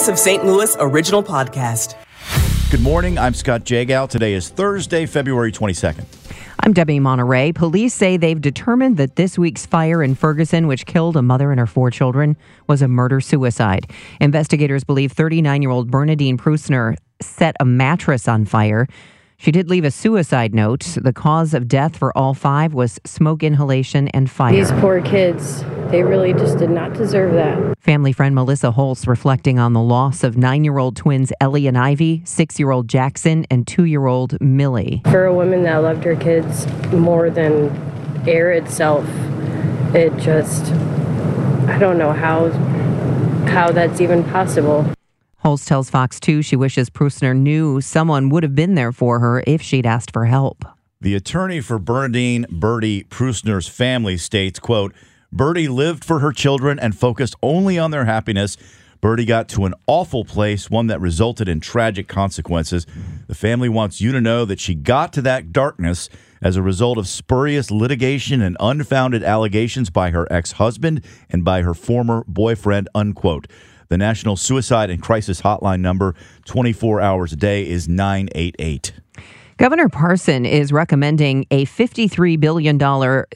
Voice of St. Louis original podcast. Good morning. I'm Scott Jagow. Today is Thursday, February 22nd. I'm Debbie Monterrey. Police say they've determined that this week's fire in Ferguson, which killed a mother and her four children, was a murder suicide. Investigators believe 39 year old Bernadine Pruessner set a mattress on fire. She did leave a suicide note. The cause of death for all five was smoke inhalation and fire. These poor kids, they really just did not deserve that. Family friend Melissa Holtz reflecting on the loss of nine year old twins Ellie and Ivy, six year old Jackson, and two year old Millie. For a woman that loved her kids more than air itself, it just, I don't know how, how that's even possible. Holtz tells Fox 2 she wishes Pruessner knew someone would have been there for her if she'd asked for help. The attorney for Bernadine Birdie Pruessner's family states, quote, Birdie lived for her children and focused only on their happiness. Birdie got to an awful place, one that resulted in tragic consequences. The family wants you to know that she got to that darkness as a result of spurious litigation and unfounded allegations by her ex husband and by her former boyfriend, unquote. The National Suicide and Crisis Hotline number 24 hours a day is 988. Governor Parson is recommending a $53 billion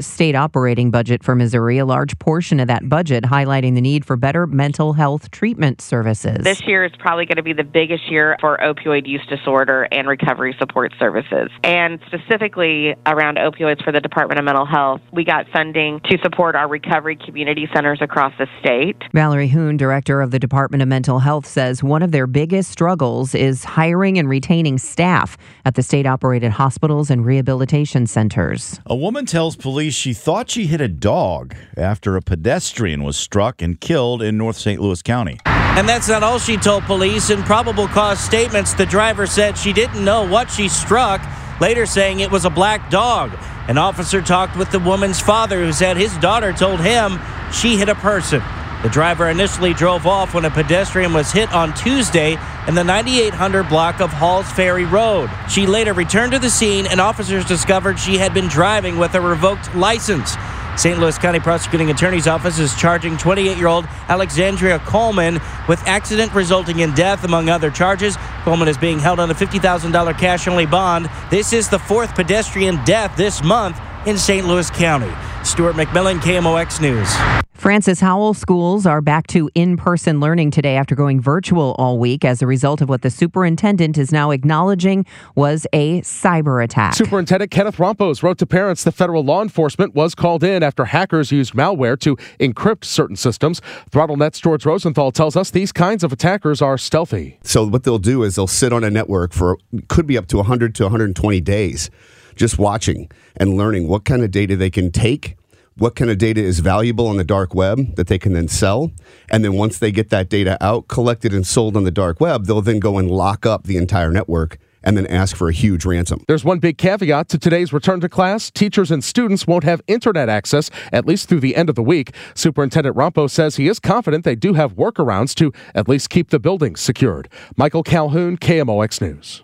state operating budget for Missouri, a large portion of that budget highlighting the need for better mental health treatment services. This year is probably going to be the biggest year for opioid use disorder and recovery support services. And specifically around opioids for the Department of Mental Health, we got funding to support our recovery community centers across the state. Valerie Huhn, director of the Department of Mental Health, says one of their biggest struggles is hiring and retaining staff at the state operated hospitals and rehabilitation centers. A woman tells police she thought she hit a dog after a pedestrian was struck and killed in North St. Louis County. And that's not all she told police. In probable cause statements, the driver said she didn't know what she struck, later saying it was a black dog. An officer talked with the woman's father who said his daughter told him she hit a person. The driver initially drove off when a pedestrian was hit on Tuesday in the 9800 block of Halls Ferry Road. She later returned to the scene, and officers discovered she had been driving with a revoked license. St. Louis County Prosecuting Attorney's Office is charging 28 year old Alexandria Coleman with accident resulting in death, among other charges. Coleman is being held on a $50,000 cash only bond. This is the fourth pedestrian death this month in St. Louis County. Stuart McMillan, KMOX News. Francis Howell schools are back to in person learning today after going virtual all week as a result of what the superintendent is now acknowledging was a cyber attack. Superintendent Kenneth Roumpos wrote to parents the federal law enforcement was called in after hackers used malware to encrypt certain systems. ThrottleNet's George Rosenthal tells us these kinds of attackers are stealthy. So, what they'll do is they'll sit on a network for could be up to 100 to 120 days just watching and learning what kind of data they can take what kind of data is valuable on the dark web that they can then sell. And then once they get that data out, collected and sold on the dark web, they'll then go and lock up the entire network and then ask for a huge ransom. There's one big caveat to today's return to class. Teachers and students won't have internet access at least through the end of the week. Superintendent Rompo says he is confident they do have workarounds to at least keep the buildings secured. Michael Calhoun, KMOX News.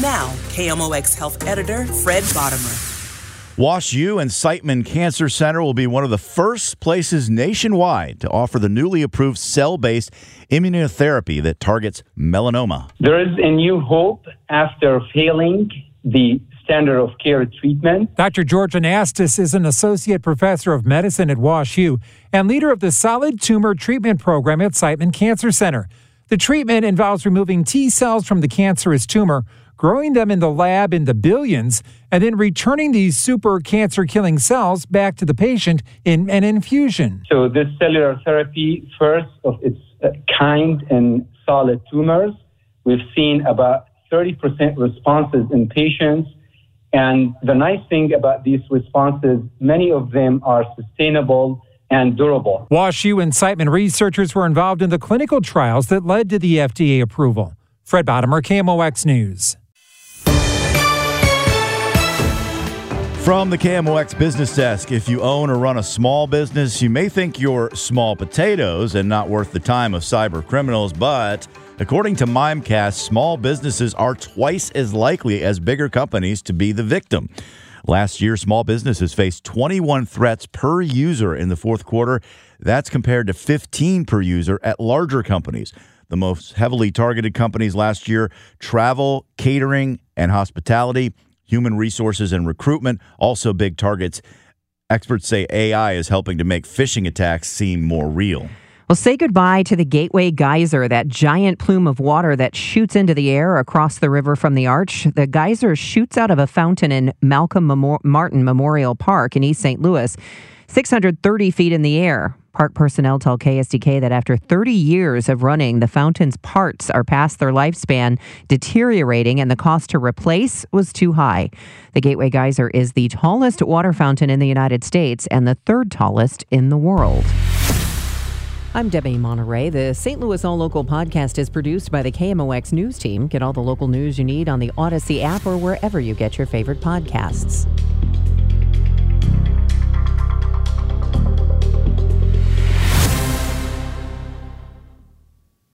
Now, KMOX Health Editor Fred Bodimer. Wash U and Siteman Cancer Center will be one of the first places nationwide to offer the newly approved cell based immunotherapy that targets melanoma. There is a new hope after failing the standard of care treatment. Dr. George Ansstas is an associate professor of medicine at WashU and leader of the solid tumor treatment program at Siteman Cancer Center. The treatment involves removing T cells from the cancerous tumor growing them in the lab in the billions, and then returning these super cancer killing cells back to the patient in an infusion. So, this cellular therapy, first of its uh, kind in solid tumors, we've seen about 30% responses in patients. And the nice thing about these responses, many of them are sustainable and durable. WashU and Siteman researchers were involved in the clinical trials that led to the FDA approval. Fred Bodimer, KMOX News. From the KMOX Business Desk, if you own or run a small business, you may think you're small potatoes and not worth the time of cyber criminals, but according to Mimecast, small businesses are twice as likely as bigger companies to be the victim. Last year, small businesses faced 21 threats per user in the fourth quarter. That's compared to 15 per user at larger companies. The most heavily targeted companies last year travel, catering, and hospitality, human resources, and recruitment, also big targets. Experts say AI is helping to make phishing attacks seem more real. Well, say goodbye to the Gateway Geyser, that giant plume of water that shoots into the air across the river from the arch. The geyser shoots out of a fountain in Malcolm Martin Memorial Park in East St. Louis, 630 feet in the air. Park personnel tell KSDK that after 30 years of running, the fountain's parts are past their lifespan, deteriorating, and the cost to replace was too high. The Gateway Geyser is the tallest water fountain in the United States and the third tallest in the world. I'm Debbie Monterrey. The St. Louis All Local podcast is produced by the KMOX News Team. Get all the local news you need on the Odyssey app or wherever you get your favorite podcasts.